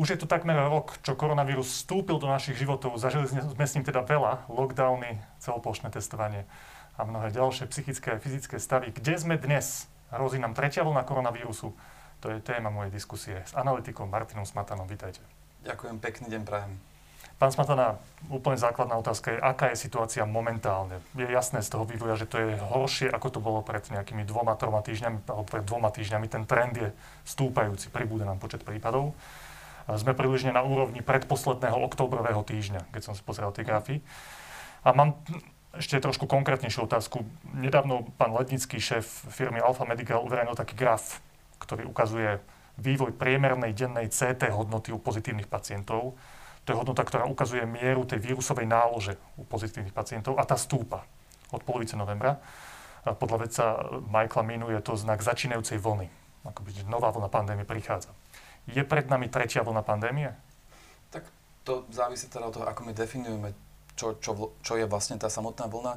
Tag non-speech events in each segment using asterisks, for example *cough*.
Už je to takmer rok, čo koronavírus vstúpil do našich životov. Zažili sme s ním teda veľa, lockdowny, celoplošné testovanie a mnohé ďalšie psychické a fyzické stavy. Kde sme dnes? Hrozí nám tretia vlna koronavírusu. To je téma mojej diskusie s analytikom Martinom Smatanom. Vítajte. Ďakujem, pekný deň prajem. Pán Smatana, úplne základná otázka je, aká je situácia momentálne? Je jasné z toho vývoja, že to je horšie, ako to bolo pred nejakými dvoma, troma týždňami, alebo pred dvoma týždňami. Ten trend je stúpajúci, pribúda nám počet prípadov sme približne na úrovni predposledného oktobrového týždňa, keď som si pozrel tie grafy. A mám ešte trošku konkrétnejšiu otázku. Nedávno pán Lednický, šéf firmy Alpha Medical, uverejnil taký graf, ktorý ukazuje vývoj priemernej dennej CT hodnoty u pozitívnych pacientov. To je hodnota, ktorá ukazuje mieru tej vírusovej nálože u pozitívnych pacientov a tá stúpa od polovice novembra. Podľa vedca Michaela Minu je to znak začínajúcej vlny. Akoby nová vlna pandémie prichádza. Je pred nami tretia vlna pandémie? Tak to závisí teda od toho, ako my definujeme, čo, čo, čo je vlastne tá samotná vlna.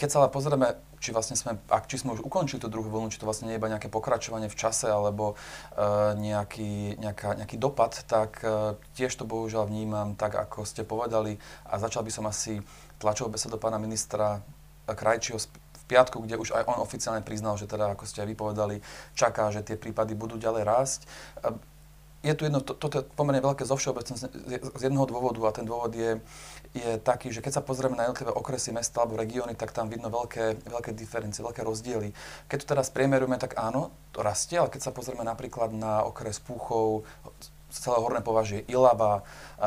Keď sa ale pozrieme, či vlastne sme, ak, či sme už ukončili tú druhú vlnu, či to vlastne nie je iba nejaké pokračovanie v čase alebo uh, nejaký, nejaká, nejaký dopad, tak uh, tiež to bohužiaľ vnímam tak, ako ste povedali. A začal by som asi tlačovú besedu pána ministra Krajčího v piatku, kde už aj on oficiálne priznal, že teda, ako ste aj vypovedali, čaká, že tie prípady budú ďalej rásť. Uh, je tu jedno, to, toto je pomerne veľké zovšeobecné z jedného dôvodu a ten dôvod je, je taký, že keď sa pozrieme na jednotlivé okresy, mesta alebo regióny, tak tam vidno veľké, veľké diferencie, veľké rozdiely. Keď to teraz priemerujeme, tak áno, to rastie, ale keď sa pozrieme napríklad na okres Púchov, celé horné považie Ilava,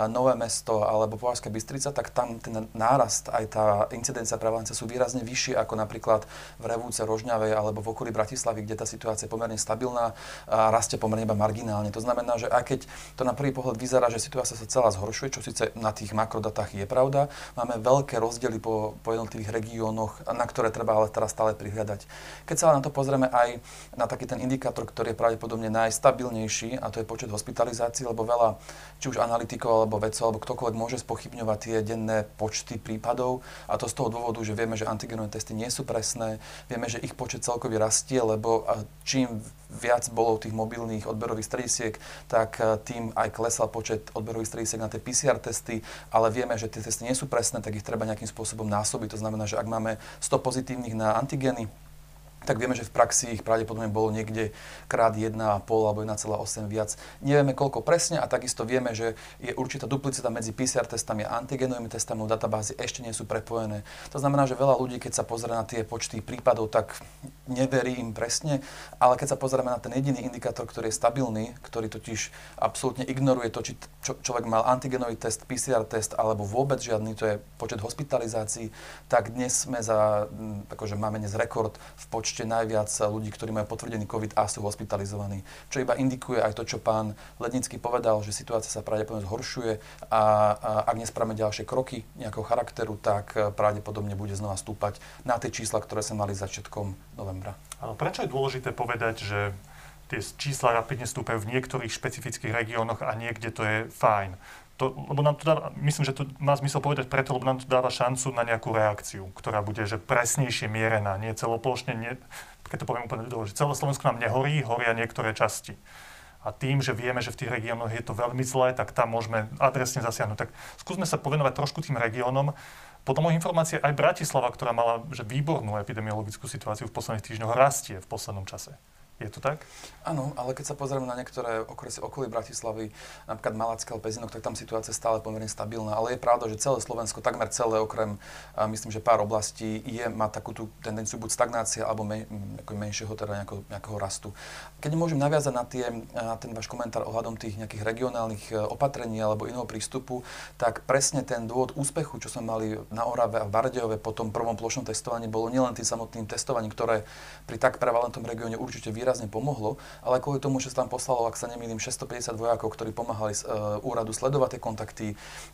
Nové mesto alebo Považská Bystrica, tak tam ten nárast, aj tá incidencia prevalencie sú výrazne vyššie ako napríklad v Revúce, Rožňavej alebo v okolí Bratislavy, kde tá situácia je pomerne stabilná a rastie pomerne iba marginálne. To znamená, že aj keď to na prvý pohľad vyzerá, že situácia sa celá zhoršuje, čo síce na tých makrodatách je pravda, máme veľké rozdiely po, po jednotlivých regiónoch, na ktoré treba ale teraz stále prihľadať. Keď sa na to pozrieme aj na taký ten indikátor, ktorý je pravdepodobne najstabilnejší, a to je počet hospitalizácií, lebo veľa či už analytikov alebo vedcov, alebo ktokoľvek môže spochybňovať tie denné počty prípadov. A to z toho dôvodu, že vieme, že antigenové testy nie sú presné, vieme, že ich počet celkový rastie, lebo čím viac bolo tých mobilných odberových stredisiek, tak tým aj klesal počet odberových stredisiek na tie PCR testy, ale vieme, že tie testy nie sú presné, tak ich treba nejakým spôsobom násobiť. To znamená, že ak máme 100 pozitívnych na antigeny, tak vieme, že v praxi ich pravdepodobne bolo niekde krát 1,5 alebo 1,8 viac. Nevieme koľko presne a takisto vieme, že je určitá duplicita medzi PCR testami a antigenovými testami, databázy ešte nie sú prepojené. To znamená, že veľa ľudí, keď sa pozrie na tie počty prípadov, tak neverí im presne, ale keď sa pozrieme na ten jediný indikátor, ktorý je stabilný, ktorý totiž absolútne ignoruje to, či čo, človek mal antigenový test, PCR test alebo vôbec žiadny, to je počet hospitalizácií, tak dnes sme za, akože máme dnes rekord v počte počte najviac ľudí, ktorí majú potvrdený COVID a sú hospitalizovaní. Čo iba indikuje aj to, čo pán Lednický povedal, že situácia sa pravdepodobne zhoršuje a, a ak nespravíme ďalšie kroky nejakého charakteru, tak eh, pravdepodobne bude znova stúpať na tie čísla, ktoré sa mali začiatkom novembra. Prečo je dôležité povedať, že tie čísla rapidne stúpajú v niektorých špecifických regiónoch a niekde to je fajn? to, lebo nám to dáva, myslím, že to má zmysel povedať preto, lebo nám to dáva šancu na nejakú reakciu, ktorá bude že presnejšie mierená, nie celoplošne, nie, keď to poviem úplne dlho, že celé Slovensko nám nehorí, horia niektoré časti. A tým, že vieme, že v tých regiónoch je to veľmi zlé, tak tam môžeme adresne zasiahnuť. Tak skúsme sa povenovať trošku tým regiónom. Podľa mojich informácií aj Bratislava, ktorá mala že výbornú epidemiologickú situáciu v posledných týždňoch, rastie v poslednom čase. Je to tak? Áno, ale keď sa pozrieme na niektoré okresy okolí Bratislavy, napríklad Malacké Pezinok, tak tam situácia stále pomerne stabilná. Ale je pravda, že celé Slovensko, takmer celé, okrem myslím, že pár oblastí, je, má takú tú tendenciu buď stagnácia alebo men, menšieho teda nejakého, nejakého rastu. Keď môžem naviazať na, tie, na ten váš komentár ohľadom tých nejakých regionálnych e, opatrení alebo iného prístupu, tak presne ten dôvod úspechu, čo sme mali na Orave a v Bardejove po tom prvom plošnom testovaní, bolo nielen tým samotným testovaním, ktoré pri tak prevalentom regióne určite výrazne výrazne pomohlo, ale kvôli tomu, že sa tam poslalo, ak sa nemýlim, 650 vojakov, ktorí pomáhali z uh, úradu sledovať tie kontakty,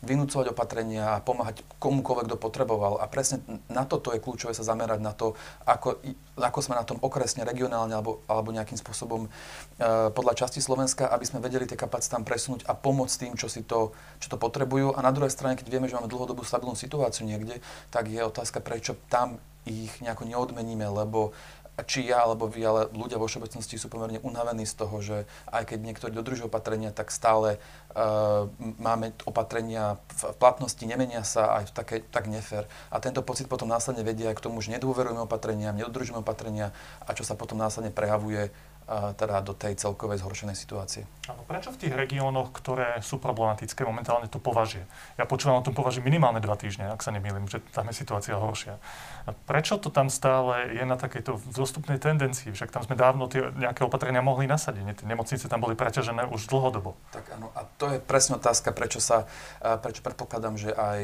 vynúcovať opatrenia a pomáhať komukoľvek, kto potreboval. A presne na toto je kľúčové sa zamerať na to, ako, ako sme na tom okresne, regionálne alebo, alebo nejakým spôsobom uh, podľa časti Slovenska, aby sme vedeli tie kapacity tam presunúť a pomôcť tým, čo si to, čo to potrebujú. A na druhej strane, keď vieme, že máme dlhodobú stabilnú situáciu niekde, tak je otázka, prečo tam ich nejako neodmeníme, lebo či ja alebo vy, ale ľudia vo všeobecnosti sú pomerne unavení z toho, že aj keď niektorí dodržujú opatrenia, tak stále uh, máme opatrenia v platnosti, nemenia sa aj v také, tak nefér. A tento pocit potom následne vedie aj k tomu, že nedôverujeme opatreniam, nedodržujeme opatrenia a čo sa potom následne prejavuje teda do tej celkovej zhoršenej situácie. Áno, prečo v tých regiónoch, ktoré sú problematické, momentálne to považie? Ja počúvam o tom považie minimálne dva týždne, ak sa nemýlim, že tam je situácia horšia. A prečo to tam stále je na takejto vzostupnej tendencii? Však tam sme dávno tie nejaké opatrenia mohli nasadiť. Tie nemocnice tam boli preťažené už dlhodobo. Tak áno, a to je presne otázka, prečo sa, prečo predpokladám, že aj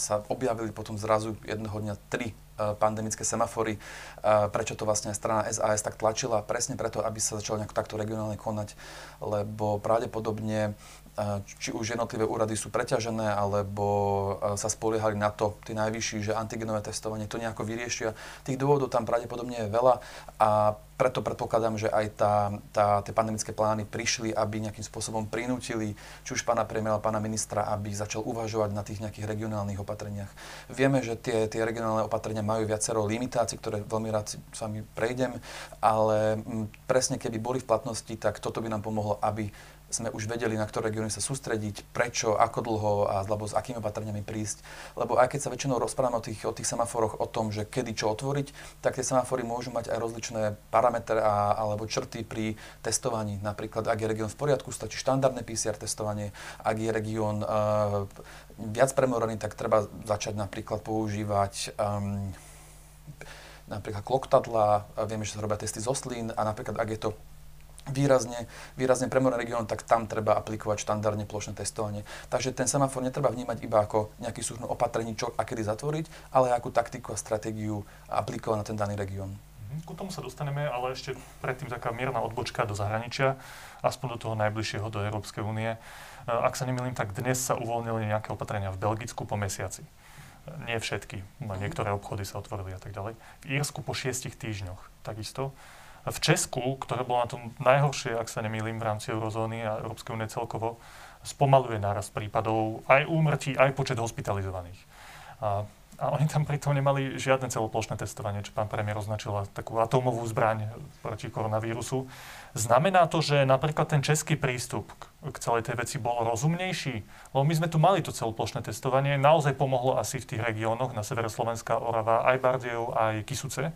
sa objavili potom zrazu jedného dňa tri pandemické semafory, eh, prečo to vlastne strana SAS tak tlačila, presne preto, aby sa začalo nejako takto regionálne konať, lebo pravdepodobne či už jednotlivé úrady sú preťažené, alebo sa spoliehali na to, tí najvyšší, že antigenové testovanie to nejako vyriešia. Tých dôvodov tam pravdepodobne je veľa a preto predpokladám, že aj tá, tá, tie pandemické plány prišli, aby nejakým spôsobom prinútili či už pána premiéra, pána ministra, aby začal uvažovať na tých nejakých regionálnych opatreniach. Vieme, že tie, tie regionálne opatrenia majú viacero limitácií, ktoré veľmi rád s vami prejdem, ale presne keby boli v platnosti, tak toto by nám pomohlo, aby sme už vedeli, na ktoré regióny sa sústrediť, prečo, ako dlho a alebo s akými opatreniami prísť. Lebo aj keď sa väčšinou rozprávame o tých, o tých semaforoch, o tom, že kedy čo otvoriť, tak tie semafory môžu mať aj rozličné parametre a, alebo črty pri testovaní. Napríklad, ak je región v poriadku, stačí štandardné PCR testovanie. Ak je región uh, viac premorený, tak treba začať napríklad používať um, napríklad kloktadla, vieme, že sa robia testy z oslín a napríklad, ak je to výrazne, výrazne premorený región, tak tam treba aplikovať štandardne plošné testovanie. Takže ten semafor netreba vnímať iba ako nejaký súhrn opatrení, čo a kedy zatvoriť, ale ako taktiku a stratégiu aplikovať na ten daný región. Mhm, ku tomu sa dostaneme, ale ešte predtým taká mierna odbočka do zahraničia, aspoň do toho najbližšieho, do Európskej únie. Ak sa nemýlim, tak dnes sa uvoľnili nejaké opatrenia v Belgicku po mesiaci. Nie všetky, niektoré obchody sa otvorili a tak ďalej. V Írsku po šiestich týždňoch takisto v Česku, ktoré bolo na tom najhoršie, ak sa nemýlim, v rámci eurozóny a Európskej únie celkovo, spomaluje nárast prípadov aj úmrtí, aj počet hospitalizovaných. A, a oni tam pritom nemali žiadne celoplošné testovanie, čo pán premiér označil takú atómovú zbraň proti koronavírusu. Znamená to, že napríklad ten český prístup k, k celej tej veci bol rozumnejší? Lebo my sme tu mali to celoplošné testovanie, naozaj pomohlo asi v tých regiónoch na severe Slovenska, Orava, aj Bardejov, aj Kisuce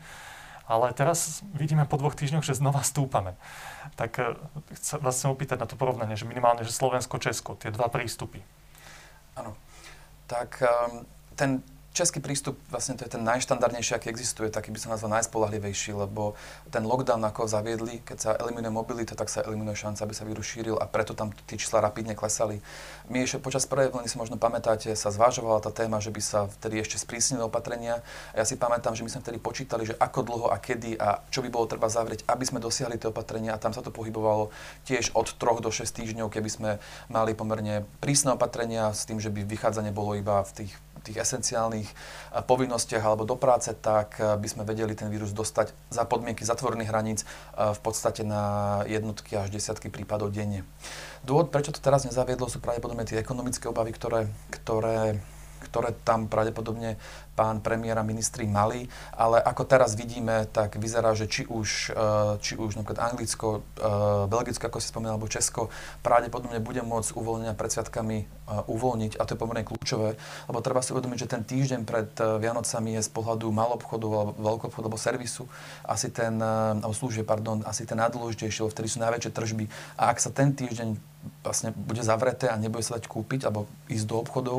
ale teraz vidíme po dvoch týždňoch, že znova stúpame. Tak e, chcem vás chcem opýtať na to porovnanie, že minimálne, že Slovensko-Česko, tie dva prístupy. Áno. Tak um, ten Český prístup, vlastne to je ten najštandardnejší, aký existuje, taký by som nazval najspolahlivejší, lebo ten lockdown, ako zaviedli, keď sa eliminuje mobilita, tak sa eliminuje šanca, aby sa vírus a preto tam tie čísla rapidne klesali. My ešte počas prvej vlny, si možno pamätáte, sa zvážovala tá téma, že by sa vtedy ešte sprísnili opatrenia. A ja si pamätám, že my sme vtedy počítali, že ako dlho a kedy a čo by bolo treba zavrieť, aby sme dosiahli tie opatrenia a tam sa to pohybovalo tiež od 3 do 6 týždňov, keby sme mali pomerne prísne opatrenia s tým, že by vychádzanie bolo iba v tých tých esenciálnych eh, povinnostiach alebo do práce, tak eh, by sme vedeli ten vírus dostať za podmienky zatvorených hraníc eh, v podstate na jednotky až desiatky prípadov denne. Dôvod, prečo to teraz nezaviedlo, sú pravdepodobne tie ekonomické obavy, ktoré, ktoré ktoré tam pravdepodobne pán premiér a ministri mali, ale ako teraz vidíme, tak vyzerá, že či už, eh, či už napríklad Anglicko, eh, Belgicko, ako si spomínal, alebo Česko, pravdepodobne bude môcť uvoľnenia pred sviatkami eh, uvoľniť a to je pomerne kľúčové, lebo treba si uvedomiť, že ten týždeň pred Vianocami je z pohľadu malobchodu alebo veľkoobchodu alebo servisu asi ten, alebo služie, pardon, asi ten najdôležitejší, vtedy sú najväčšie tržby. A ak sa ten týždeň vlastne bude zavreté a nebude sa dať kúpiť alebo ísť do obchodov,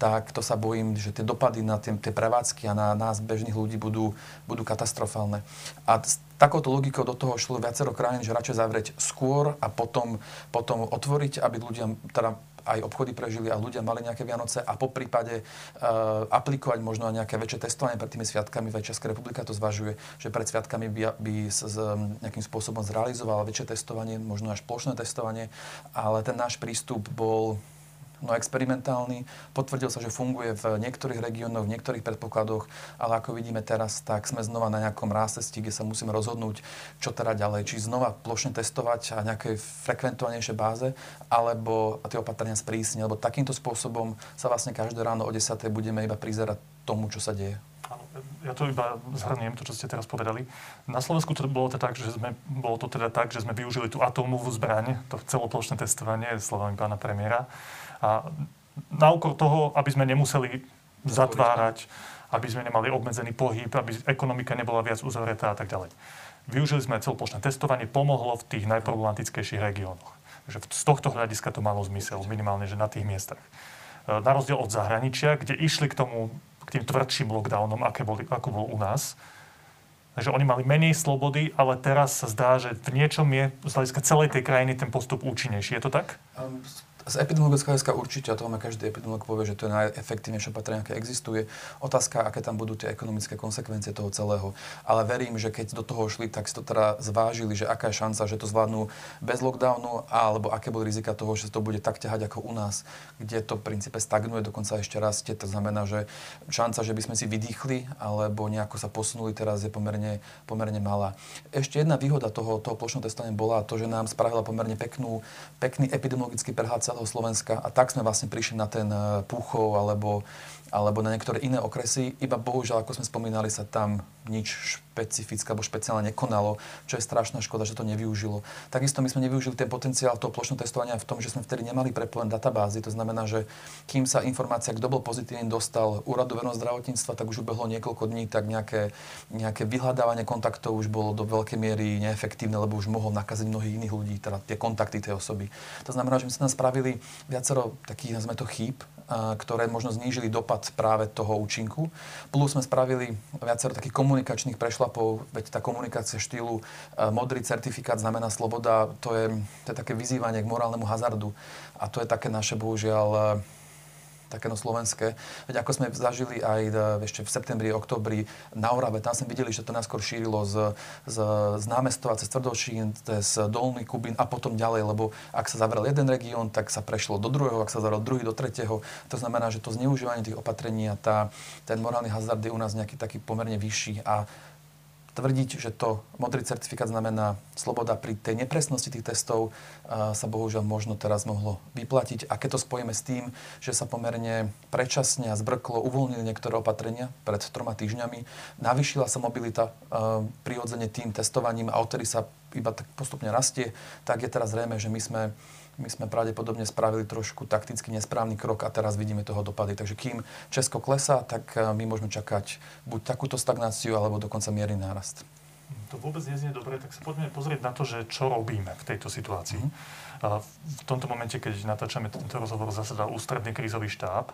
tak to sa bojím, že tie dopady na tie, tie prevádzky a na nás bežných ľudí budú, budú katastrofálne. A s takouto logikou do toho šlo viacero krajín, že radšej zavrieť skôr a potom, potom otvoriť, aby ľudia, teda aj obchody prežili a ľudia mali nejaké Vianoce a po prípade uh, aplikovať možno aj nejaké väčšie testovanie pred tými sviatkami. Veď Česká republika to zvažuje, že pred sviatkami by, by s, s, nejakým spôsobom zrealizovala väčšie testovanie, možno až plošné testovanie, ale ten náš prístup bol no experimentálny. Potvrdil sa, že funguje v niektorých regiónoch, v niektorých predpokladoch, ale ako vidíme teraz, tak sme znova na nejakom rástesti, kde sa musíme rozhodnúť, čo teda ďalej. Či znova plošne testovať a nejakej frekventovanejšej báze, alebo tie opatrenia sprísniť, lebo takýmto spôsobom sa vlastne každé ráno o 10. budeme iba prizerať tomu, čo sa deje. ja to iba zhrniem, to, čo ste teraz povedali. Na Slovensku to bolo to tak, že sme, bolo to teda tak, že sme využili tú atómovú zbraň, to celoplošné testovanie, slovami pána premiéra. A na úkor toho, aby sme nemuseli zatvárať, aby sme nemali obmedzený pohyb, aby ekonomika nebola viac uzavretá a tak ďalej. Využili sme celoplošné testovanie, pomohlo v tých najproblematickejších regiónoch. Takže z tohto hľadiska to malo zmysel, minimálne, že na tých miestach. E, na rozdiel od zahraničia, kde išli k tomu, k tým tvrdším lockdownom, aké boli, ako bol u nás. Takže oni mali menej slobody, ale teraz sa zdá, že v niečom je z hľadiska celej tej krajiny ten postup účinnejší. Je to tak? Z epidemiologického hľadiska určite, a to máme každý epidemiolog povie, že to je najefektívnejšie opatrenie, aké existuje. Otázka, aké tam budú tie ekonomické konsekvencie toho celého. Ale verím, že keď do toho šli, tak si to teda zvážili, že aká je šanca, že to zvládnu bez lockdownu, alebo aké boli rizika toho, že to bude tak ťahať ako u nás, kde to v princípe stagnuje, dokonca ešte rastie. To znamená, že šanca, že by sme si vydýchli, alebo nejako sa posunuli teraz je pomerne, pomerne malá. Ešte jedna výhoda toho, toho plošného testovania bola to, že nám spravila pomerne peknú, pekný epidemiologický prehľad celého Slovenska. A tak sme vlastne prišli na ten eh, Púchov alebo alebo na niektoré iné okresy. Iba bohužiaľ, ako sme spomínali, sa tam nič špecifické alebo špeciálne nekonalo, čo je strašná škoda, že to nevyužilo. Takisto my sme nevyužili ten potenciál toho plošného testovania v tom, že sme vtedy nemali prepojené databázy. To znamená, že kým sa informácia, kto bol pozitívny, dostal úradu verejného zdravotníctva, tak už ubehlo niekoľko dní, tak nejaké, nejaké vyhľadávanie kontaktov už bolo do veľkej miery neefektívne, lebo už mohol nakaziť mnohých iných ľudí, teda tie kontakty tej osoby. To znamená, že my sme tam spravili viacero takých, nazvime to chýb, ktoré možno znížili dopad práve toho účinku. Plus sme spravili viacero takých komunikačných prešlapov, veď tá komunikácia štýlu modrý certifikát znamená sloboda, to je, to je také vyzývanie k morálnemu hazardu. A to je také naše, bohužiaľ, také no slovenské. Veď ako sme zažili aj e, ešte v septembri, oktobri na Orave, tam sme videli, že to najskôr šírilo z, z, z námestova cez Tvrdošín, cez Dolný Kubín a potom ďalej, lebo ak sa zavrel jeden región, tak sa prešlo do druhého, ak sa zavrel druhý do tretieho. To znamená, že to zneužívanie tých opatrení a tá, ten morálny hazard je u nás nejaký taký pomerne vyšší a tvrdiť, že to modrý certifikát znamená sloboda pri tej nepresnosti tých testov sa bohužiaľ možno teraz mohlo vyplatiť. A keď to spojíme s tým, že sa pomerne predčasne a zbrklo uvoľnili niektoré opatrenia pred troma týždňami, navýšila sa mobilita prirodzene tým testovaním a odtedy sa iba tak postupne rastie, tak je teraz zrejme, že my sme my sme pravdepodobne spravili trošku takticky nesprávny krok a teraz vidíme toho dopady. Takže kým Česko klesá, tak eh, my môžeme čakať buď takúto stagnáciu, alebo dokonca mierny nárast. To vôbec neznie dobre, tak sa poďme pozrieť na to, že čo robíme v tejto situácii. Mm-hmm. V tomto momente, keď natáčame tento rozhovor, zasadal ústredný krízový štáb.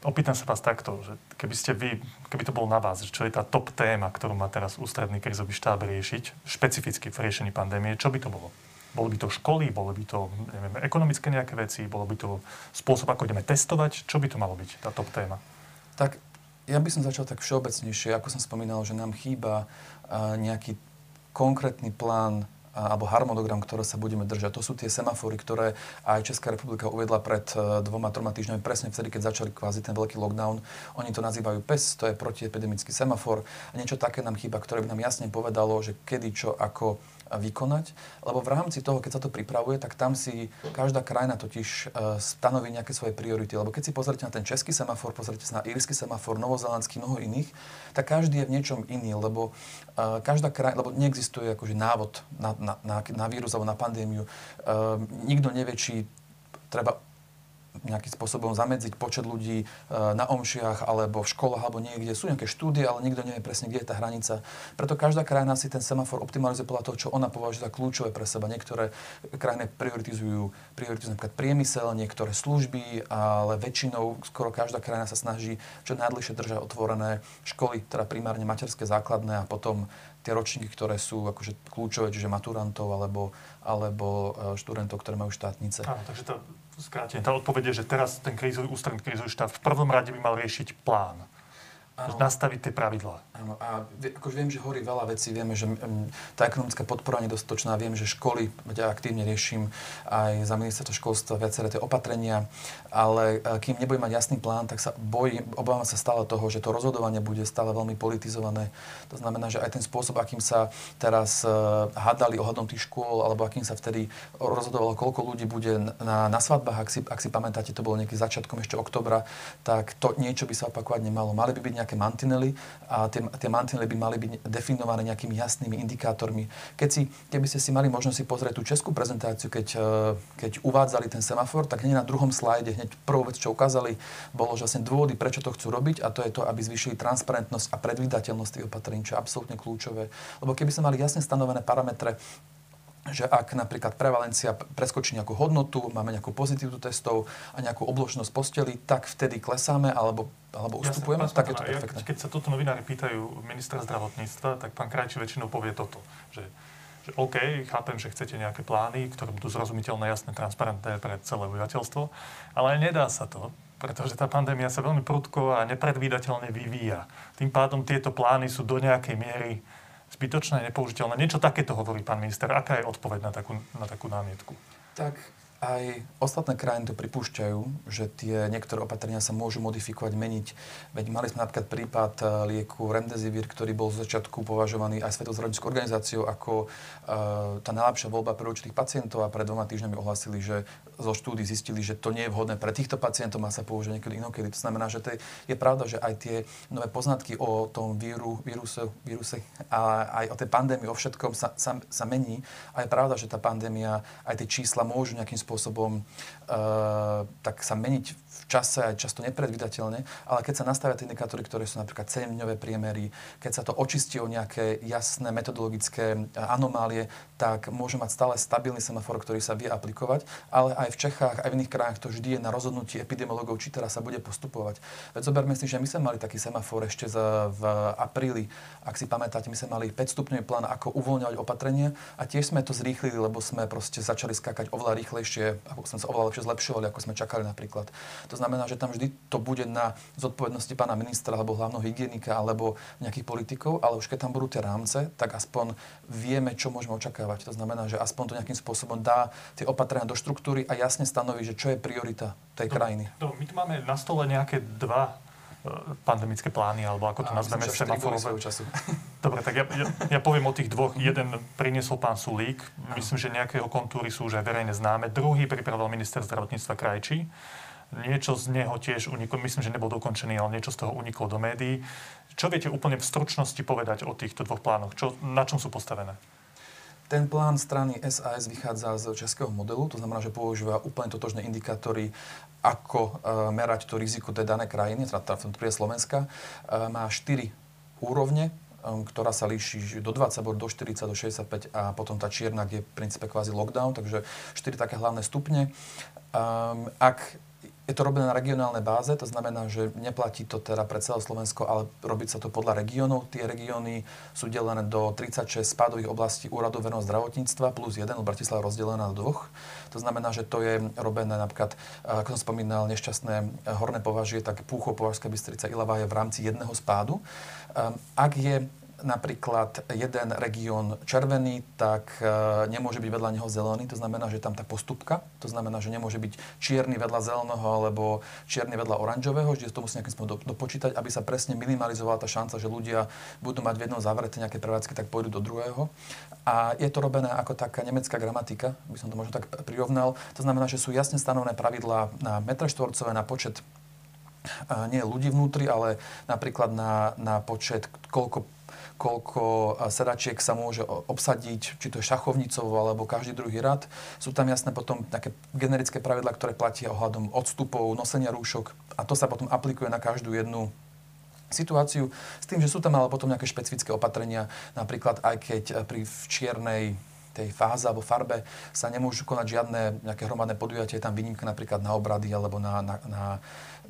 Opýtam sa vás takto, že keby ste vy, keby to bolo na vás, čo je tá top téma, ktorú má teraz ústredný krízový štáb riešiť, špecificky v riešení pandémie, čo by to bolo? Boli by to školy, bolo by to neviem, ekonomické nejaké veci, bolo by to spôsob, ako ideme testovať. Čo by to malo byť, tá top téma? Tak ja by som začal tak všeobecnejšie. Ako som spomínal, že nám chýba nejaký konkrétny plán alebo harmonogram, ktoré sa budeme držať. To sú tie semafory, ktoré aj Česká republika uvedla pred e, dvoma, troma týždňami, presne vtedy, keď začali kvázi ten veľký lockdown. Oni to nazývajú PES, to je protiepidemický semafor. A niečo také nám chýba, ktoré by nám jasne povedalo, že kedy, čo, ako vykonať, lebo v rámci toho, keď sa to pripravuje, tak tam si každá krajina totiž e, stanoví nejaké svoje priority. Lebo keď si pozrite na ten český semafor, pozrite sa na írsky semafor, novozelandský, mnoho iných, tak každý je v niečom iný, lebo e, každá krajina, lebo neexistuje akože návod na, na, na, na vírus alebo na pandémiu. Uh, nikto nevie, či treba nejakým spôsobom zamedziť počet ľudí e, na omšiach alebo v školách alebo niekde. Sú nejaké štúdie, ale nikto nevie presne, kde je tá hranica. Preto každá krajina si ten semafor optimalizuje podľa toho, čo ona považuje za kľúčové pre seba. Niektoré krajiny prioritizujú, prioritizujú napríklad priemysel, niektoré služby, ale väčšinou skoro každá krajina sa snaží čo najdlhšie držať otvorené školy, teda primárne materské základné a potom tie ročníky, ktoré sú akože kľúčové, čiže maturantov alebo, alebo e, študentov, ktoré majú štátnice. Áno, takže to skrátenie, tá odpoveď že teraz ten krízový, ústredný krízový štát v prvom rade by mal riešiť plán. Ano. nastaviť tie pravidlá. Áno, a akože viem, že horí veľa vecí, vieme, že um, tá ekonomická podpora nedostatočná, viem, že školy, ja aktívne riešim aj za ministerstvo školstva viaceré tie opatrenia, ale uh, kým nebude mať jasný plán, tak sa bojím, obávam sa stále toho, že to rozhodovanie bude stále veľmi politizované. To znamená, že aj ten spôsob, akým sa teraz uh, hádali ohľadom tých škôl, alebo akým sa vtedy rozhodovalo, koľko ľudí bude na, na svadbách, ak si, ak si pamätáte, to bolo nejaký začiatkom ešte oktobra, tak to niečo by sa opakovať nemalo. Mali by byť nejaké nejaké mantinely a tie, tie mantinely by mali byť definované nejakými jasnými indikátormi. Keď si, keby ste si mali možnosť si pozrieť tú českú prezentáciu, keď, e, keď uvádzali ten semafor, tak hneď na druhom slajde, hneď prvú vec, čo ukázali, bolo, že vlastne dôvody, prečo to chcú robiť a to je to, aby zvýšili transparentnosť a predvídateľnosť tých opatrení, čo je absolútne kľúčové. Lebo keby sme mali jasne stanovené parametre, že ak napríklad prevalencia preskočí nejakú hodnotu, máme nejakú pozitívu testov a nejakú obložnosť posteli, tak vtedy klesáme alebo, alebo ustupujeme, ja tak je to perfektné. Ja, keď sa toto novinári pýtajú ministra zdravotníctva, tak pán Krajči väčšinou povie toto, že, že OK, chápem, že chcete nejaké plány, ktoré budú zrozumiteľné, jasné, transparentné pre celé obyvateľstvo, ale nedá sa to, pretože tá pandémia sa veľmi prudko a nepredvídateľne vyvíja. Tým pádom tieto plány sú do nejakej miery zbytočné, nepoužiteľné. Niečo takéto hovorí pán minister. Aká je odpoveď na takú, na takú námietku? Tak aj ostatné krajiny to pripúšťajú, že tie niektoré opatrenia sa môžu modifikovať, meniť. Veď mali sme napríklad prípad eh, lieku Remdesivir, ktorý bol z začiatku považovaný aj Svetou zdravotníckou organizáciou ako uh, tá najlepšia voľba pre určitých pacientov a pred dvoma týždňami ohlasili, že zo štúdí zistili, že to nie je vhodné pre týchto pacientov, má sa použiť niekedy inokedy. To znamená, že to je, je pravda, že aj tie nové poznatky o tom víru, víruse, víruse a aj o tej pandémii, o všetkom sa, sa, sa mení. A je pravda, že tá pandémia, aj tie čísla môžu nejakým spôsobom uh, tak sa meniť v čase aj často nepredvydateľne, ale keď sa nastavia tie indikátory, ktoré sú napríklad 7-dňové priemery, keď sa to očistí o nejaké jasné metodologické anomálie, tak môže mať stále stabilný semafor, ktorý sa vie aplikovať, ale aj v Čechách, aj v iných krajinách to vždy je na rozhodnutí epidemiologov, či teraz sa bude postupovať. Veď zoberme si, že my sme mali taký semafor ešte za, v apríli, ak si pamätáte, my sme mali 5 stupňový plán, ako uvoľňovať opatrenia a tiež sme to zrýchlili, lebo sme proste začali skákať oveľa rýchlejšie, ako sme sa oveľa lepšie zlepšovali, ako sme čakali napríklad. To znamená, že tam vždy to bude na zodpovednosti pána ministra alebo hlavného hygienika alebo nejakých politikov, ale už keď tam budú tie rámce, tak aspoň vieme, čo môžeme očakávať. To znamená, že aspoň to nejakým spôsobom dá tie opatrenia do štruktúry a jasne stanoví, že čo je priorita tej do, krajiny. Do, my tu máme na stole nejaké dva e, pandemické plány, alebo ako to nazveme, semaforové. *laughs* Dobre, tak ja, ja, ja poviem o tých dvoch. Jeden priniesol pán Sulík, myslím, že nejakého kontúry sú už aj verejne známe. Druhý pripravil minister zdravotníctva Krajčí. Niečo z neho tiež uniklo, myslím, že nebol dokončený, ale niečo z toho uniklo do médií. Čo viete úplne v stručnosti povedať o týchto dvoch plánoch? Čo, na čom sú postavené? Ten plán strany SAS vychádza z českého modelu, to znamená, že používa úplne totožné indikátory, ako uh, merať to riziko tej danej krajiny, teda v tomto Slovenska. Uh, má 4 úrovne, um, ktorá sa líši do 20 do 40, do 65 a potom tá čierna, kde je v princípe kvázi lockdown, takže 4 také hlavné stupne. Um, ak je to robené na regionálnej báze, to znamená, že neplatí to teda pre celé Slovensko, ale robí sa to podľa regiónov. Tie regióny sú delené do 36 spádových oblastí úradov verejného zdravotníctva plus jeden, Bratislava rozdelená do dvoch. To znamená, že to je robené napríklad, ako som spomínal, nešťastné horné považie, tak Púcho, Považská Bystrica, Ilava je v rámci jedného spádu. Ehm, ak je napríklad jeden región červený, tak e, nemôže byť vedľa neho zelený, to znamená, že tam tá postupka, to znamená, že nemôže byť čierny vedľa zeleného alebo čierny vedľa oranžového, že to musí nejakým spôsobom dopočítať, aby sa presne minimalizovala tá šanca, že ľudia budú mať v jednom závrete nejaké prevádzky, tak pôjdu do druhého. A je to robené ako taká nemecká gramatika, by som to možno tak prirovnal. To znamená, že sú jasne stanovené pravidlá na metre štvorcové, na počet nie ľudí vnútri, ale napríklad na, na počet, koľko koľko sedačiek sa môže obsadiť, či to je šachovnicovo alebo každý druhý rad. Sú tam jasné potom také generické pravidlá, ktoré platia ohľadom odstupov, nosenia rúšok a to sa potom aplikuje na každú jednu situáciu s tým, že sú tam ale potom nejaké špecifické opatrenia, napríklad aj keď pri v čiernej tej fáze alebo farbe sa nemôžu konať žiadne nejaké hromadné podujatie, je tam výnimka napríklad na obrady alebo na, na, na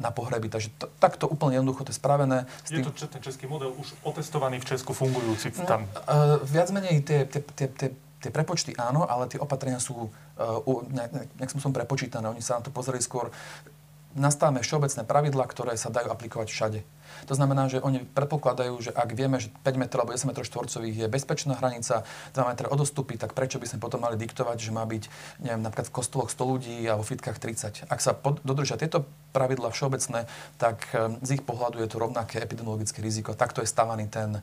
na pohreby. Takže to, takto úplne jednoducho to je spravené. S tým... Je to ten český model už otestovaný v Česku, fungujúci no, tam? Uh, viac menej tie, tie, tie, tie Tie prepočty áno, ale tie opatrenia sú uh, nejak, nejak som prepočítané. Oni sa na to pozreli skôr nastavíme všeobecné pravidlá, ktoré sa dajú aplikovať všade. To znamená, že oni predpokladajú, že ak vieme, že 5 metrov alebo 10 metrov štvorcových je bezpečná hranica, 2 metre odostupy, tak prečo by sme potom mali diktovať, že má byť, neviem, napríklad v kostoloch 100 ľudí a vo fitkách 30. Ak sa pod, dodržia tieto pravidlá všeobecné, tak ehm, z ich pohľadu je to rovnaké epidemiologické riziko. Takto je stavaný ten,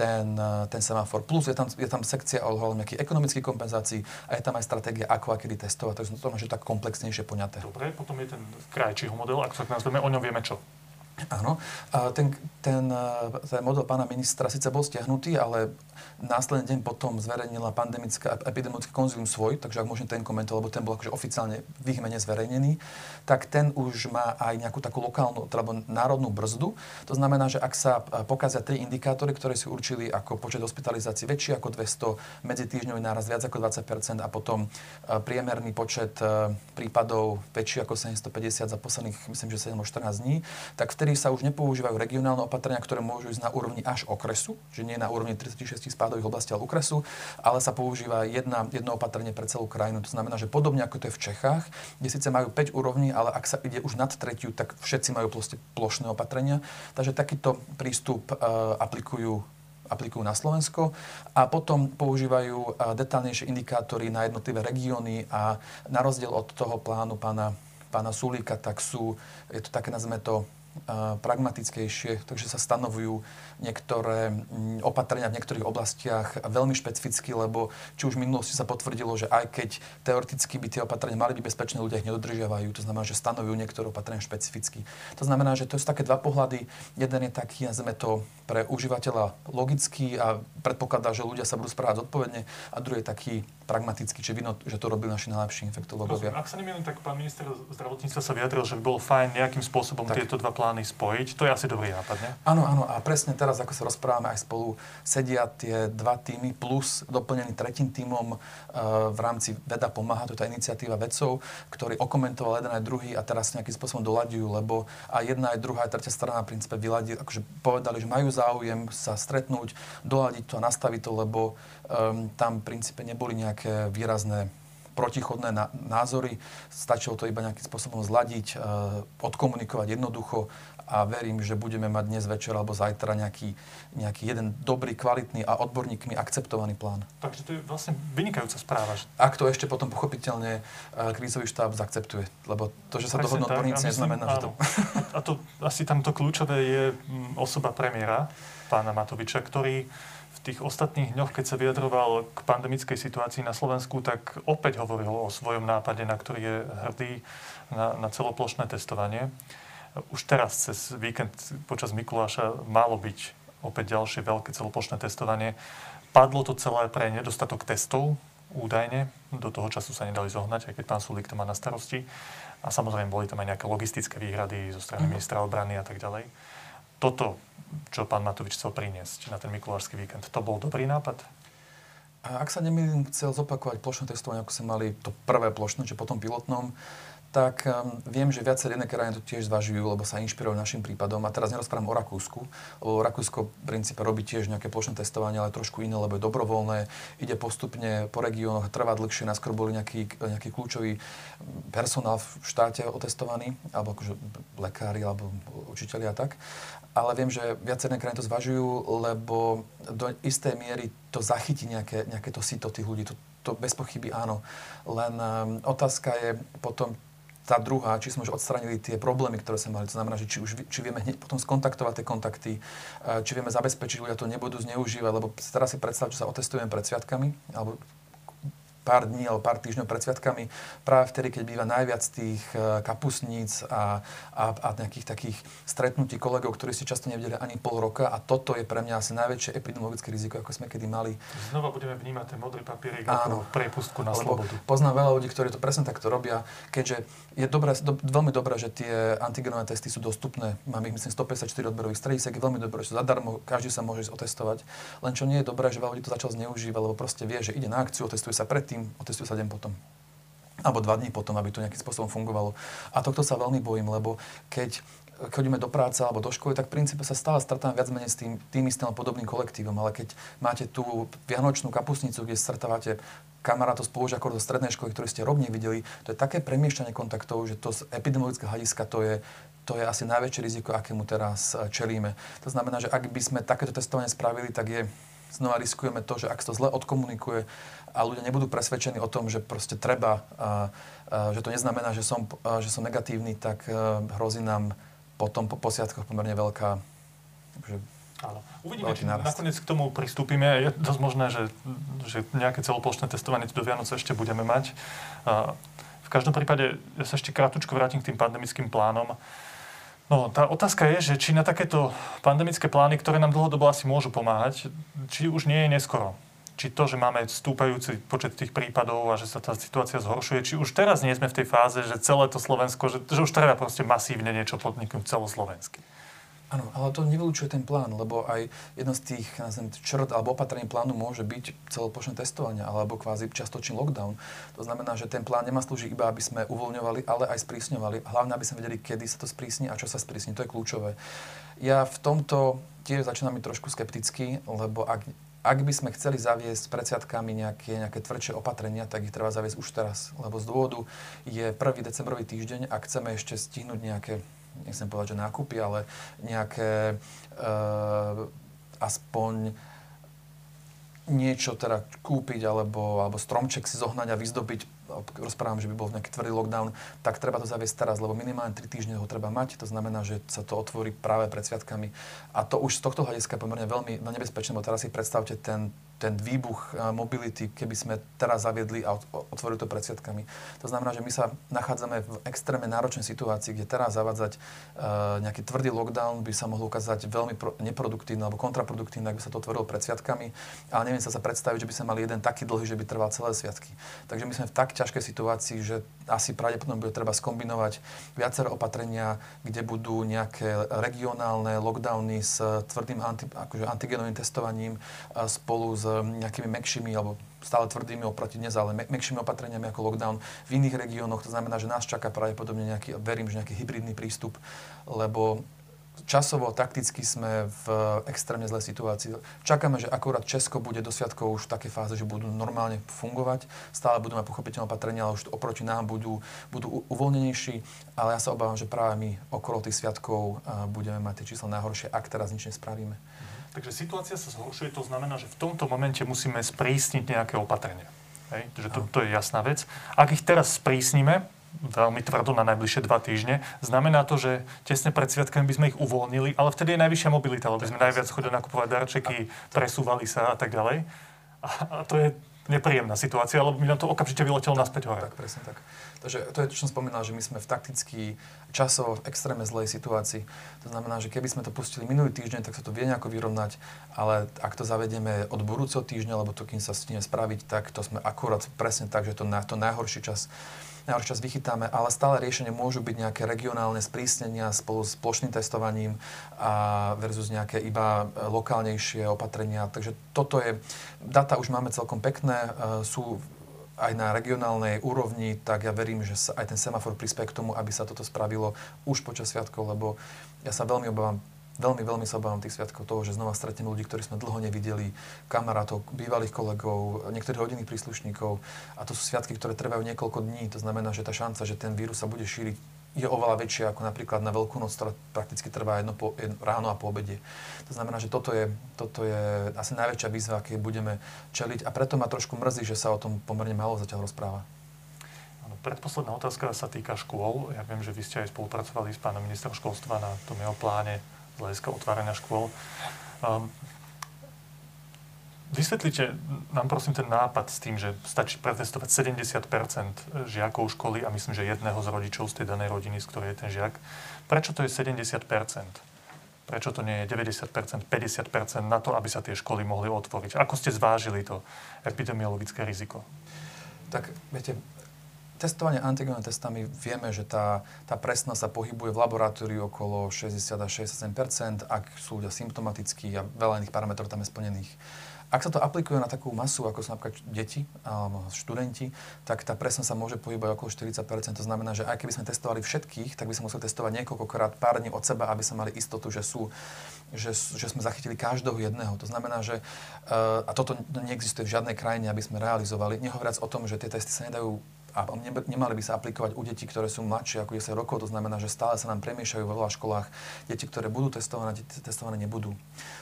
ten, eh, ten semafor. Plus je tam, je tam sekcia ohľadom nejakých ekonomických kompenzácií a je tam aj stratégia, ako a kedy testovať. Takže to je tak komplexnejšie poňaté. Dobre, potom je ten krajčího model, ak sa nazveme, o ňom vieme čo? Áno. Ten, ten, ten model pána ministra síce bol stiahnutý, ale následný deň potom zverejnila pandemická epidemiologický konzilium svoj, takže ak môžem ten komentovať, lebo ten bol akože oficiálne v ich mene zverejnený, tak ten už má aj nejakú takú lokálnu, alebo národnú brzdu. To znamená, že ak sa pokazia tri indikátory, ktoré si určili ako počet hospitalizácií väčší ako 200, medzitýždňový náraz viac ako 20% a potom priemerný počet prípadov väčší ako 750 za posledných, myslím, že 7 14 dní, tak vtedy sa už nepoužívajú regionálne opatrenia, ktoré môžu ísť na úrovni až okresu, že nie na úrovni 36 spádových oblastí, ale okresu, ale sa používa jedna, jedno opatrenie pre celú krajinu. To znamená, že podobne ako to je v Čechách, kde síce majú 5 úrovní, ale ak sa ide už nad tretiu, tak všetci majú plošné opatrenia. Takže takýto prístup uh, aplikujú aplikujú na Slovensko a potom používajú detálnejšie indikátory na jednotlivé regióny a na rozdiel od toho plánu pána, pána Sulíka, tak sú, je to také, nazveme to, pragmatickejšie, takže sa stanovujú niektoré opatrenia v niektorých oblastiach veľmi špecificky, lebo či už v minulosti sa potvrdilo, že aj keď teoreticky by tie opatrenia mali byť bezpečné, ľudia ich nedodržiavajú, to znamená, že stanovujú niektoré opatrenia špecificky. To znamená, že to sú také dva pohľady. Jeden je taký, nazveme to pre užívateľa logický a predpokladá, že ľudia sa budú správať zodpovedne a druhý je taký pragmaticky, či vidno, že to robili naši najlepší infektológovia. Ak sa nemýlim, tak pán minister zdravotníctva sa vyjadril, že by bolo fajn nejakým spôsobom tak. tieto dva plány spojiť. To je asi dobrý nápad, ne? Áno, áno. A presne teraz, ako sa rozprávame, aj spolu sedia tie dva týmy plus doplnený tretím týmom uh, v rámci Veda pomáha, to je tá iniciatíva vedcov, ktorý okomentoval jeden aj druhý a teraz nejakým spôsobom doľadujú, lebo aj jedna, aj druhá, aj tretia strana v princípe vyladí, akože povedali, že majú záujem sa stretnúť, doľadiť to a nastaviť to, lebo um, tam v princípe neboli nejaké výrazné protichodné názory. Stačilo to iba nejakým spôsobom zladiť, uh, odkomunikovať jednoducho a verím, že budeme mať dnes večer alebo zajtra nejaký, nejaký jeden dobrý, kvalitný a odborníkmi akceptovaný plán. Takže to je vlastne vynikajúca správa. Ak to ešte potom pochopiteľne uh, krízový štáb zaakceptuje. Lebo to, že sa dohodnú odborníci, neznamená, že to... A to asi tamto kľúčové je mm, osoba premiéra, pána Matoviča, ktorý v tých ostatných dňoch, keď sa vyjadroval k pandemickej situácii na Slovensku, tak opäť hovoril o svojom nápade, na ktorý je hrdý na, na celoplošné testovanie. Už teraz cez víkend počas Mikuláša malo byť opäť ďalšie veľké celoplošné testovanie. Padlo to celé pre nedostatok testov, údajne. Do toho času sa nedali zohnať, aj keď pán Sulík to má na starosti. A samozrejme boli tam aj nejaké logistické výhrady zo strany mhm. ministra obrany a tak ďalej. Toto čo pán Matovič chcel priniesť na ten mikulášsky víkend. To bol dobrý nápad? A ak sa nemýlim, chcel zopakovať plošné testovanie, ako sa mali to prvé plošné, či potom pilotnom, tak um, viem, že viaceré iné krajiny to tiež zvažujú, lebo sa inšpirujú našim prípadom. A teraz nerozprávam o Rakúsku, lebo Rakúsko v princípe robí tiež nejaké plošné testovanie, ale trošku iné, lebo je dobrovoľné, ide postupne po regiónoch, trvá dlhšie, naskôr boli nejaký, nejaký kľúčový personál v štáte otestovaný, alebo akože lekári, alebo učiteľi a tak ale viem, že viaceré krajiny to zvažujú, lebo do istej miery to zachytí nejaké, nejaké to síto tých ľudí. To, to bez pochyby áno. Len um, otázka je potom tá druhá, či sme už odstranili tie problémy, ktoré sme mali. To znamená, že či, už, či vieme hneď potom skontaktovať tie kontakty, uh, či vieme zabezpečiť, ľudia to nebudú zneužívať, lebo teraz si predstav, že sa otestujem pred sviatkami, alebo pár dní alebo pár týždňov pred sviatkami, práve vtedy, keď býva najviac tých e, kapusníc a, a, a nejakých takých stretnutí kolegov, ktorí si často nevideli ani pol roka a toto je pre mňa asi najväčšie epidemiologické riziko, ako sme kedy mali. Znova budeme vnímať ten modrý papierik ako prepustku na slobodu. Poznám veľa ľudí, ktorí to presne takto robia, keďže je dobré, do, veľmi dobré, že tie antigenové testy sú dostupné. Mám ich, myslím, 154 odberových stredisek, je veľmi dobré, že zadarmo každý sa môže otestovať. Len čo nie je dobré, že veľa ľudí to začal zneužívať, lebo proste vie, že ide na akciu, otestuje sa pred predtým, otestuje sa deň potom alebo dva dní potom, aby to nejakým spôsobom fungovalo. A tohto sa veľmi bojím, lebo keď chodíme do práce alebo do školy, tak v princípe sa stále stretávame viac menej s tým, tým istým podobným kolektívom. Ale keď máte tú vianočnú kapusnicu, kde stretávate kamarátov, spolužiakov zo strednej školy, ktorí ste rok nevideli, to je také premiešťanie kontaktov, že to z epidemiologického hľadiska to je, to je asi najväčšie riziko, akému teraz eh, čelíme. To znamená, že ak by sme takéto testovanie spravili, tak je znova riskujeme to, že ak to zle odkomunikuje a ľudia nebudú presvedčení o tom, že proste treba, že to neznamená, že som, že som negatívny, tak a, hrozí nám potom po posiadkoch pomerne veľká že, Áno. Uvidíme, či nakoniec k tomu pristúpime. Je dosť možné, že, že nejaké celoplošné testovanie do Vianoc ešte budeme mať. V každom prípade, ja sa ešte krátko vrátim k tým pandemickým plánom. No, tá otázka je, že či na takéto pandemické plány, ktoré nám dlhodobo asi môžu pomáhať, či už nie je neskoro. Či to, že máme stúpajúci počet tých prípadov a že sa tá situácia zhoršuje, či už teraz nie sme v tej fáze, že celé to Slovensko, že, že už treba proste masívne niečo podniknúť celoslovensky. Áno, ale to nevylučuje ten plán, lebo aj jedno z tých nazvem, črt alebo opatrení plánu môže byť celoplošné testovanie alebo kvázi častočný lockdown. To znamená, že ten plán nemá slúžiť iba, aby sme uvoľňovali, ale aj sprísňovali. Hlavne, aby sme vedeli, kedy sa to sprísni a čo sa sprísni. To je kľúčové. Ja v tomto tiež začínam byť trošku skeptický, lebo ak, ak by sme chceli zaviesť pred sviatkami nejaké, nejaké tvrdšie opatrenia, tak ich treba zaviesť už teraz. Lebo z dôvodu je 1. decembrový týždeň a chceme ešte stihnúť nejaké nechcem povedať, že nákupy, ale nejaké uh, aspoň niečo teda kúpiť alebo, alebo stromček si zohnať a vyzdobiť, rozprávam, že by bol nejaký tvrdý lockdown, tak treba to zaviesť teraz, lebo minimálne 3 týždne ho treba mať. To znamená, že sa to otvorí práve pred sviatkami. A to už z tohto hľadiska je pomerne veľmi nebezpečné, bo teraz si predstavte ten ten výbuch eh, mobility, keby sme teraz zaviedli a otvorili to pred sviatkami. To znamená, že my sa nachádzame v extrémne náročnej situácii, kde teraz zavádzať uh, nejaký tvrdý lockdown by sa mohol ukázať veľmi pro, neproduktívne alebo kontraproduktívne, ak by sa to otvorilo pred sviatkami. Ale neviem sa sa predstaviť, že by sme mali jeden taký dlhý, že by trval celé sviatky. Takže my sme v tak ťažkej situácii, že asi pravdepodobne bude treba skombinovať viaceré opatrenia, kde budú nejaké regionálne lockdowny s tvrdým anti, akože antigenovým testovaním spolu s nejakými mekšími alebo stále tvrdými oproti dnes, ale mekšími opatreniami ako lockdown v iných regiónoch. To znamená, že nás čaká pravdepodobne nejaký, verím, že nejaký hybridný prístup, lebo časovo, takticky sme v extrémne zlej situácii. Čakáme, že akurát Česko bude do sviatkov už v takej fáze, že budú normálne fungovať, stále budú mať pochopiteľné opatrenia, ale už oproti nám budú, budú uvoľnenejší, ale ja sa obávam, že práve my okolo tých sviatkov budeme mať tie čísla najhoršie, ak teraz nič nespravíme. Takže situácia sa zhoršuje, to znamená, že v tomto momente musíme sprísniť nejaké opatrenia. Hej? Takže to, to je jasná vec. Ak ich teraz sprísnime, veľmi tvrdo na najbližšie dva týždne, znamená to, že tesne pred sviatkami by sme ich uvoľnili, ale vtedy je najvyššia mobilita, lebo by sme najviac chodili nakupovať darčeky, presúvali sa a tak ďalej. A, a to je nepríjemná situácia, lebo mi na to okamžite vyletelo naspäť hore. Tak, presne tak. Takže to je čo som spomínal, že my sme v takticky časovo v extrémne zlej situácii. To znamená, že keby sme to pustili minulý týždeň, tak sa to vie nejako vyrovnať, ale ak to zavedieme od budúceho týždňa, lebo to, kým sa stihne spraviť, tak to sme akurát presne tak, že to, na, to najhorší čas najhorší čas vychytáme, ale stále riešenie môžu byť nejaké regionálne sprísnenia spolu s plošným testovaním a versus nejaké iba lokálnejšie opatrenia. Takže toto je, data už máme celkom pekné, e, sú aj na regionálnej úrovni, tak ja verím, že sa aj ten semafor prispie k tomu, aby sa toto spravilo už počas sviatkov, lebo ja sa veľmi obávam veľmi, veľmi sa obávam tých sviatkov toho, že znova stretnem ľudí, ktorí sme dlho nevideli, kamarátov, bývalých kolegov, niektorých rodinných príslušníkov. A to sú sviatky, ktoré trvajú niekoľko dní. To znamená, že tá šanca, že ten vírus sa bude šíriť je oveľa väčšia ako napríklad na Veľkú noc, ktorá prakticky trvá jedno, po, jedno ráno a po obede. To znamená, že toto je, toto je asi najväčšia výzva, aké budeme čeliť a preto ma trošku mrzí, že sa o tom pomerne málo zatiaľ rozpráva. Predposledná otázka sa týka škôl. Ja viem, že vy ste aj spolupracovali s pánom ministrom školstva na tom jeho pláne z hľadiska otvárania škôl. Um, Vysvetlite nám prosím ten nápad s tým, že stačí pretestovať 70% žiakov školy a myslím, že jedného z rodičov z tej danej rodiny, z ktorej je ten žiak. Prečo to je 70% Prečo to nie je 90% 50% na to, aby sa tie školy mohli otvoriť? Ako ste zvážili to epidemiologické riziko? Tak, viete, testovanie antigenovými testami vieme, že tá, tá presnosť sa pohybuje v laboratóriu okolo 60 až 67 ak sú ľudia symptomatickí a veľa iných parametrov tam je splnených. Ak sa to aplikuje na takú masu, ako sú napríklad deti alebo študenti, tak tá presnosť sa môže pohybovať okolo 40% To znamená, že aj keby sme testovali všetkých, tak by sme museli testovať niekoľkokrát pár dní od seba, aby sme mali istotu, že sú že, že sme zachytili každého jedného. To znamená, že uh, a toto neexistuje v žiadnej krajine, aby sme realizovali. Nehovoriac o tom, že tie testy sa nedajú a nemali by sa aplikovať u detí, ktoré sú mladšie ako 10 rokov. To znamená, že stále sa nám premiešajú vo veľa školách deti, ktoré budú testované, deti testované nebudú.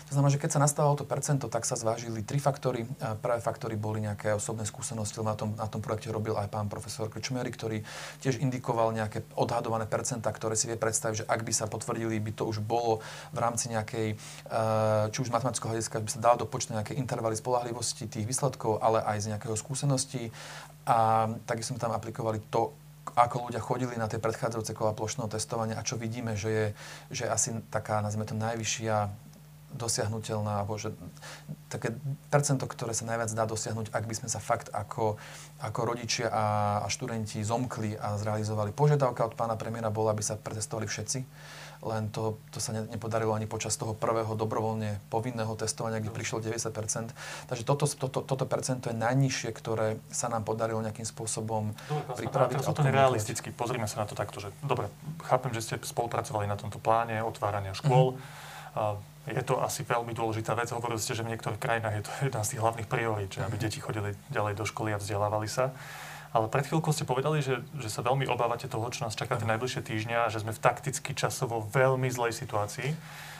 To znamená, že keď sa nastavilo to percento, tak sa zvážili tri faktory. Prvé faktory boli nejaké osobné skúsenosti, na tom, na tom projekte robil aj pán profesor Krčmery, ktorý tiež indikoval nejaké odhadované percentá, ktoré si vie predstaviť, že ak by sa potvrdili, by to už bolo v rámci nejakej, eh, či už matematického hľadiska, by sa dalo dopočítať nejaké intervaly spolahlivosti tých výsledkov, ale aj z nejakého skúsenosti. A takisto sme tam aplikovali to, ako ľudia chodili na tie predchádzajúce kola plošného testovania a čo vidíme, že je, že asi taká, nazvime to, najvyššia dosiahnutelná, alebo že také percento, ktoré sa najviac dá dosiahnuť, ak by sme sa fakt ako, ako rodičia a, a študenti zomkli a zrealizovali. Požiadavka od pána premiéra bola, aby sa pretestovali všetci len to, to sa ne, nepodarilo ani počas toho prvého dobrovoľne povinného testovania, kde prišlo 90%. Takže toto, toto, toto percento je najnižšie, ktoré sa nám podarilo nejakým spôsobom dobre, pripraviť. Teraz to nerealisticky. Pozrime sa na to takto, že dobre, chápem, že ste spolupracovali na tomto pláne otvárania škôl. Mm-hmm. Je to asi veľmi dôležitá vec. Hovorili ste, že v niektorých krajinách je to *laughs* jedna z tých hlavných priorít, že aby mhm. deti chodili ďalej do školy a vzdelávali sa. Ale pred chvíľkou ste povedali, že, že sa veľmi obávate toho, čo nás čaká tie najbližšie týždňa, že sme v takticky časovo veľmi zlej situácii.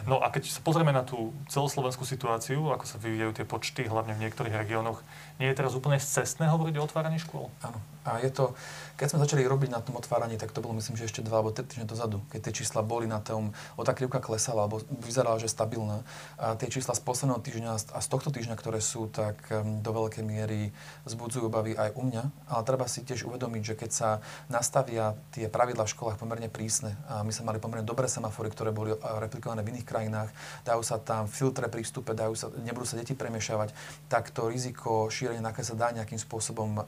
No a keď sa pozrieme na tú celoslovenskú situáciu, ako sa vyvíjajú tie počty, hlavne v niektorých regiónoch, nie je teraz úplne cestné hovoriť o otváraní škôl? Áno. A je to, keď sme začali robiť na tom otváraní, tak to bolo myslím, že ešte dva alebo tri týždne dozadu, keď tie čísla boli na tom, o tá krivka klesala, alebo vyzerala, že stabilná. A tie čísla z posledného týždňa a z tohto týždňa, ktoré sú, tak do veľkej miery zbudzujú obavy aj u mňa. Ale treba si tiež uvedomiť, že keď sa nastavia tie pravidlá v školách pomerne prísne, a my sme mali pomerne dobré semafory, ktoré boli replikované v iných krajinách, dajú sa tam filtre pri dajú sa, nebudú sa deti premiešavať, tak to riziko šírenia nákazy sa dá nejakým spôsobom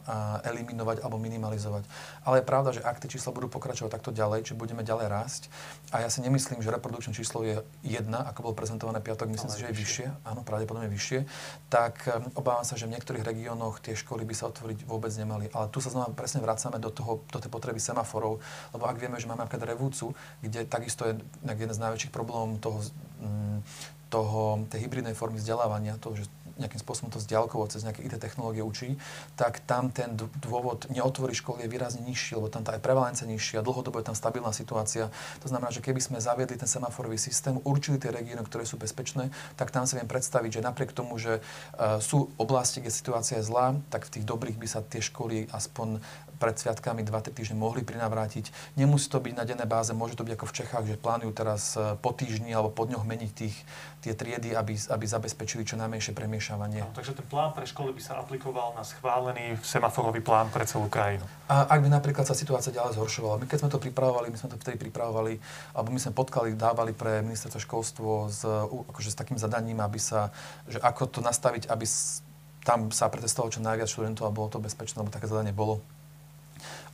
eliminovať alebo minimalizovať. Ale je pravda, že ak tie čísla budú pokračovať takto ďalej, či budeme ďalej rásť, a ja si nemyslím, že reprodukčné číslo je jedna, ako bolo prezentované piatok, myslím si, že je vyššie, áno, pravdepodobne vyššie, tak um, obávam sa, že v niektorých regiónoch tie školy by sa otvoriť vôbec nemali. Ale tu sa znova presne vracame do, toho, do tej potreby semaforov, lebo ak vieme, že máme napríklad revúcu, kde takisto je jeden z najväčších problémov toho, mm, toho, tej hybridnej formy vzdelávania, to, že nejakým spôsobom to vzdialkovo cez nejaké IT technológie učí, tak tam ten dôvod neotvoriť školy je výrazne nižší, lebo tam tá aj prevalencia nižšia, dlhodobo je tam stabilná situácia. To znamená, že keby sme zaviedli ten semaforový systém, určili tie regióny, ktoré sú bezpečné, tak tam si viem predstaviť, že napriek tomu, že uh, sú oblasti, kde situácia je zlá, tak v tých dobrých by sa tie školy aspoň pred sviatkami 2-3 týždne mohli prinavrátiť. Nemusí to byť na dennej báze, môže to byť ako v Čechách, že plánujú teraz e, po týždni alebo po dňoch meniť tých, tie triedy, aby, aby zabezpečili čo najmenšie premiešavanie. No, takže ten plán pre školy by sa aplikoval na schválený semaforový plán pre celú krajinu. A ak by napríklad sa situácia ďalej zhoršovala, my keď sme to pripravovali, my sme to vtedy pripravovali, alebo my sme podkali, dávali pre ministerstvo školstvo s, akože s takým zadaním, aby sa, že ako to nastaviť, aby tam sa pretestovalo čo najviac študentov a bolo to bezpečné, lebo také zadanie bolo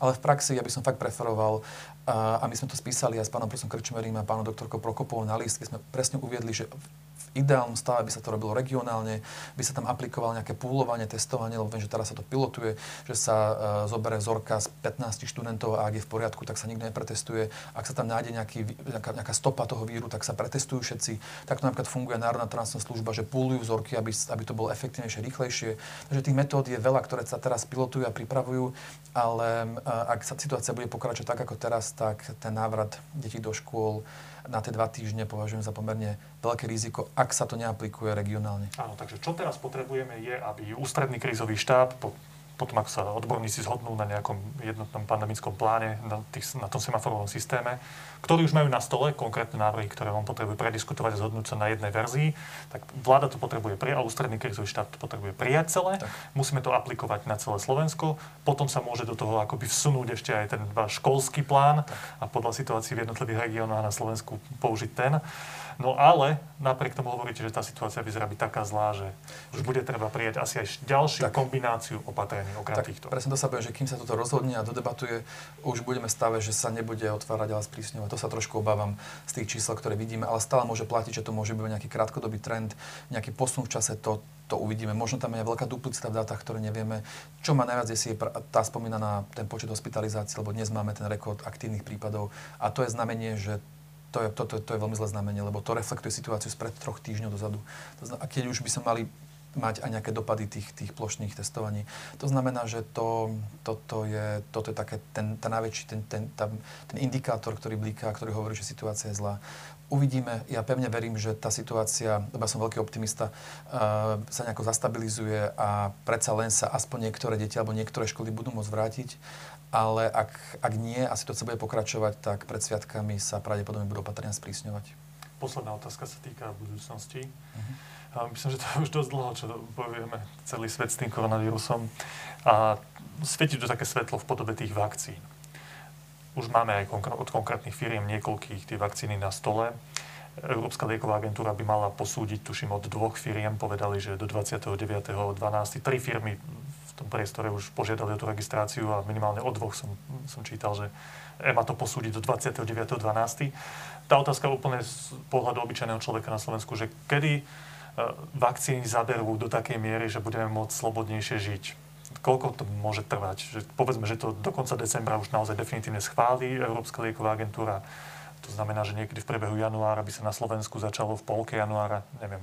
ale v praxi ja by som fakt preferoval, a, my sme to spísali aj s pánom profesorom Krčmerím a pánom doktorkou Prokopovou na list, keď sme presne uviedli, že ideálnom stave by sa to robilo regionálne, by sa tam aplikovalo nejaké púlovanie, testovanie, lebo viem, že teraz sa to pilotuje, že sa uh, zoberie vzorka z 15 študentov a ak je v poriadku, tak sa nikto nepretestuje. Ak sa tam nájde nejaký, nejaká, nejaká stopa toho víru, tak sa pretestujú všetci. Tak to napríklad funguje Národná transná služba, že púlujú vzorky, aby, aby to bolo efektívnejšie, rýchlejšie. Takže tých metód je veľa, ktoré sa teraz pilotujú a pripravujú, ale uh, ak sa situácia bude pokračovať tak ako teraz, tak ten návrat detí do škôl na tie dva týždne považujem za pomerne veľké riziko, ak sa to neaplikuje regionálne. Áno, takže čo teraz potrebujeme je, aby ústredný krízový štáb po potom ako sa odborníci zhodnú na nejakom jednotnom pandemickom pláne, na, tých, na tom semaforovom systéme, ktorí už majú na stole konkrétne návrhy, ktoré on potrebuje prediskutovať a zhodnúť sa na jednej verzii, tak vláda to potrebuje prijať, a ústredný krizový štát to potrebuje prijať celé. Tak. Musíme to aplikovať na celé Slovensko. Potom sa môže do toho akoby vsunúť ešte aj ten váš školský plán tak. a podľa situácií v jednotlivých regiónoch na Slovensku použiť ten. No ale napriek tomu hovoríte, že tá situácia vyzerá byť taká zlá, že už bude treba prijať asi aj ďalšiu tak, kombináciu opatrení okrem tak, týchto. Presne to sa povie, že kým sa toto rozhodne a dodebatuje, už budeme stave, že sa nebude otvárať, ale sprísňovať. To sa trošku obávam z tých čísel, ktoré vidíme, ale stále môže platiť, že to môže byť nejaký krátkodobý trend, nejaký posun v čase, to, to uvidíme. Možno tam je veľká duplicita v dátach, ktoré nevieme. Čo má najviac je tá spomínaná ten počet hospitalizácií, lebo dnes máme ten rekord aktívnych prípadov a to je znamenie, že to je, to, to, to je veľmi zlé znamenie, lebo to reflektuje situáciu spred troch týždňov dozadu. To znamená, a keď už by sa mali mať aj nejaké dopady tých, tých plošných testovaní. To znamená, že to, toto, je, toto je také ten, ten najväčší, ten, ten, tá, ten indikátor, ktorý blíka, ktorý hovorí, že situácia je zlá. Uvidíme, ja pevne verím, že tá situácia, lebo ja som veľký optimista, uh, sa nejako zastabilizuje a predsa len sa aspoň niektoré deti alebo niektoré školy budú môcť vrátiť ale ak, ak nie a situácia bude pokračovať, tak pred sviatkami sa pravdepodobne budú opatrenia sprísňovať. Posledná otázka sa týka budúcnosti. Uh-huh. myslím, že to je už dosť dlho, čo povieme celý svet s tým koronavírusom. A svieti to také svetlo v podobe tých vakcín. už máme aj od konkrétnych firiem niekoľkých tie vakcíny na stole. Európska lieková agentúra by mala posúdiť, tuším, od dvoch firiem. Povedali, že do 29.12. tri firmy tom priestore už požiadali o tú registráciu a minimálne od dvoch som, som čítal, že EMA to posúdi do 29.12. Tá otázka úplne z pohľadu obyčajného človeka na Slovensku, že kedy e, vakcíny zaberú do takej miery, že budeme môcť slobodnejšie žiť koľko to môže trvať? Že povedzme, že to do konca decembra už naozaj definitívne schválí Európska lieková agentúra. To znamená, že niekedy v priebehu januára by sa na Slovensku začalo v polke januára, neviem,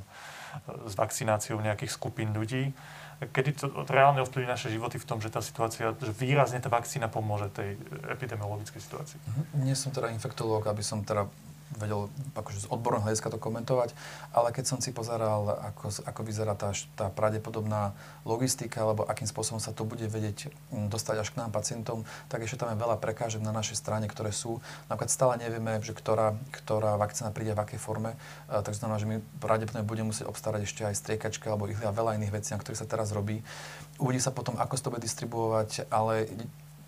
s vakcináciou nejakých skupín ľudí. Kedy to reálne ovplyvní naše životy v tom, že tá situácia, že výrazne tá vakcína pomôže tej epidemiologickej situácii? Nie som teda infektológ, aby som teda vedel akože z odborného hľadiska to komentovať, ale keď som si pozeral, ako, ako vyzerá tá, tá pravdepodobná logistika, alebo akým spôsobom sa to bude vedieť dostať až k nám pacientom, tak ešte tam je veľa prekážok na našej strane, ktoré sú. Napríklad stále nevieme, že ktorá, ktorá vakcína príde v akej forme, e, takže znamená, že my pravdepodobne budeme musieť obstarať ešte aj striekačky alebo ich a veľa iných vecí, na ktorých sa teraz robí. Uvidí sa potom, ako sa to bude distribuovať, ale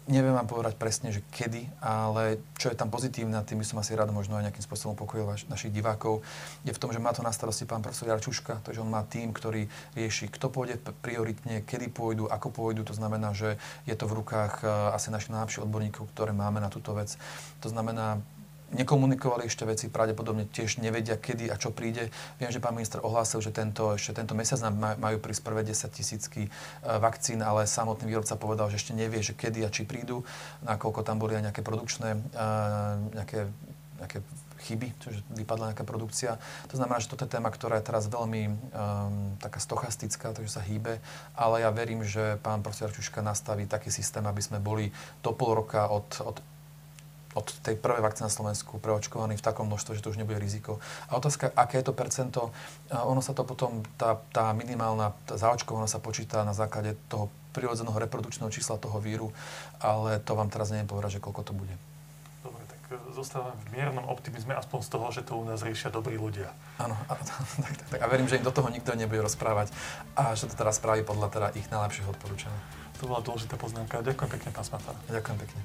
Neviem vám povedať presne, že kedy, ale čo je tam pozitívne, tým by som asi rád možno aj nejakým spôsobom upokojil našich divákov, je v tom, že má to na starosti pán profesor Jarčuška, takže on má tým, ktorý rieši, kto pôjde prioritne, kedy pôjdu, ako pôjdu. To znamená, že je to v rukách eh, asi našich najlepších odborníkov, ktoré máme na túto vec. To znamená, nekomunikovali ešte veci, pravdepodobne tiež nevedia, kedy a čo príde. Viem, že pán minister ohlásil, že tento, ešte tento mesiac nám majú prísť prvé 10 tisícky e, vakcín, ale samotný výrobca povedal, že ešte nevie, že kedy a či prídu, nakoľko tam boli aj nejaké produkčné, e, nejaké, nejaké chyby, čiže vypadla nejaká produkcia. To znamená, že toto je téma, ktorá je teraz veľmi um, taká stochastická, takže sa hýbe, ale ja verím, že pán profesor Čuška nastaví taký systém, aby sme boli do pol roka od, od od tej prvej vakcíny na Slovensku preočkovaní v takom množstve, že to už nebude riziko. A otázka, aké je to percento, ono sa to potom, tá, tá minimálna tá zaočkovaná sa počíta na základe toho prirodzeného reprodukčného čísla toho víru, ale to vám teraz neviem povedať, že koľko to bude. Dobre, tak e, zostávame v miernom optimizme aspoň z toho, že to u nás riešia dobrí ľudia. Áno, *laughs* tak, tak, tak, a verím, že im do toho nikto nebude rozprávať a že to teraz spraví podľa teda ich najlepších odporúčaní. To bola dôležitá poznámka. Ďakujem pekne, pán Smatara. Ďakujem pekne.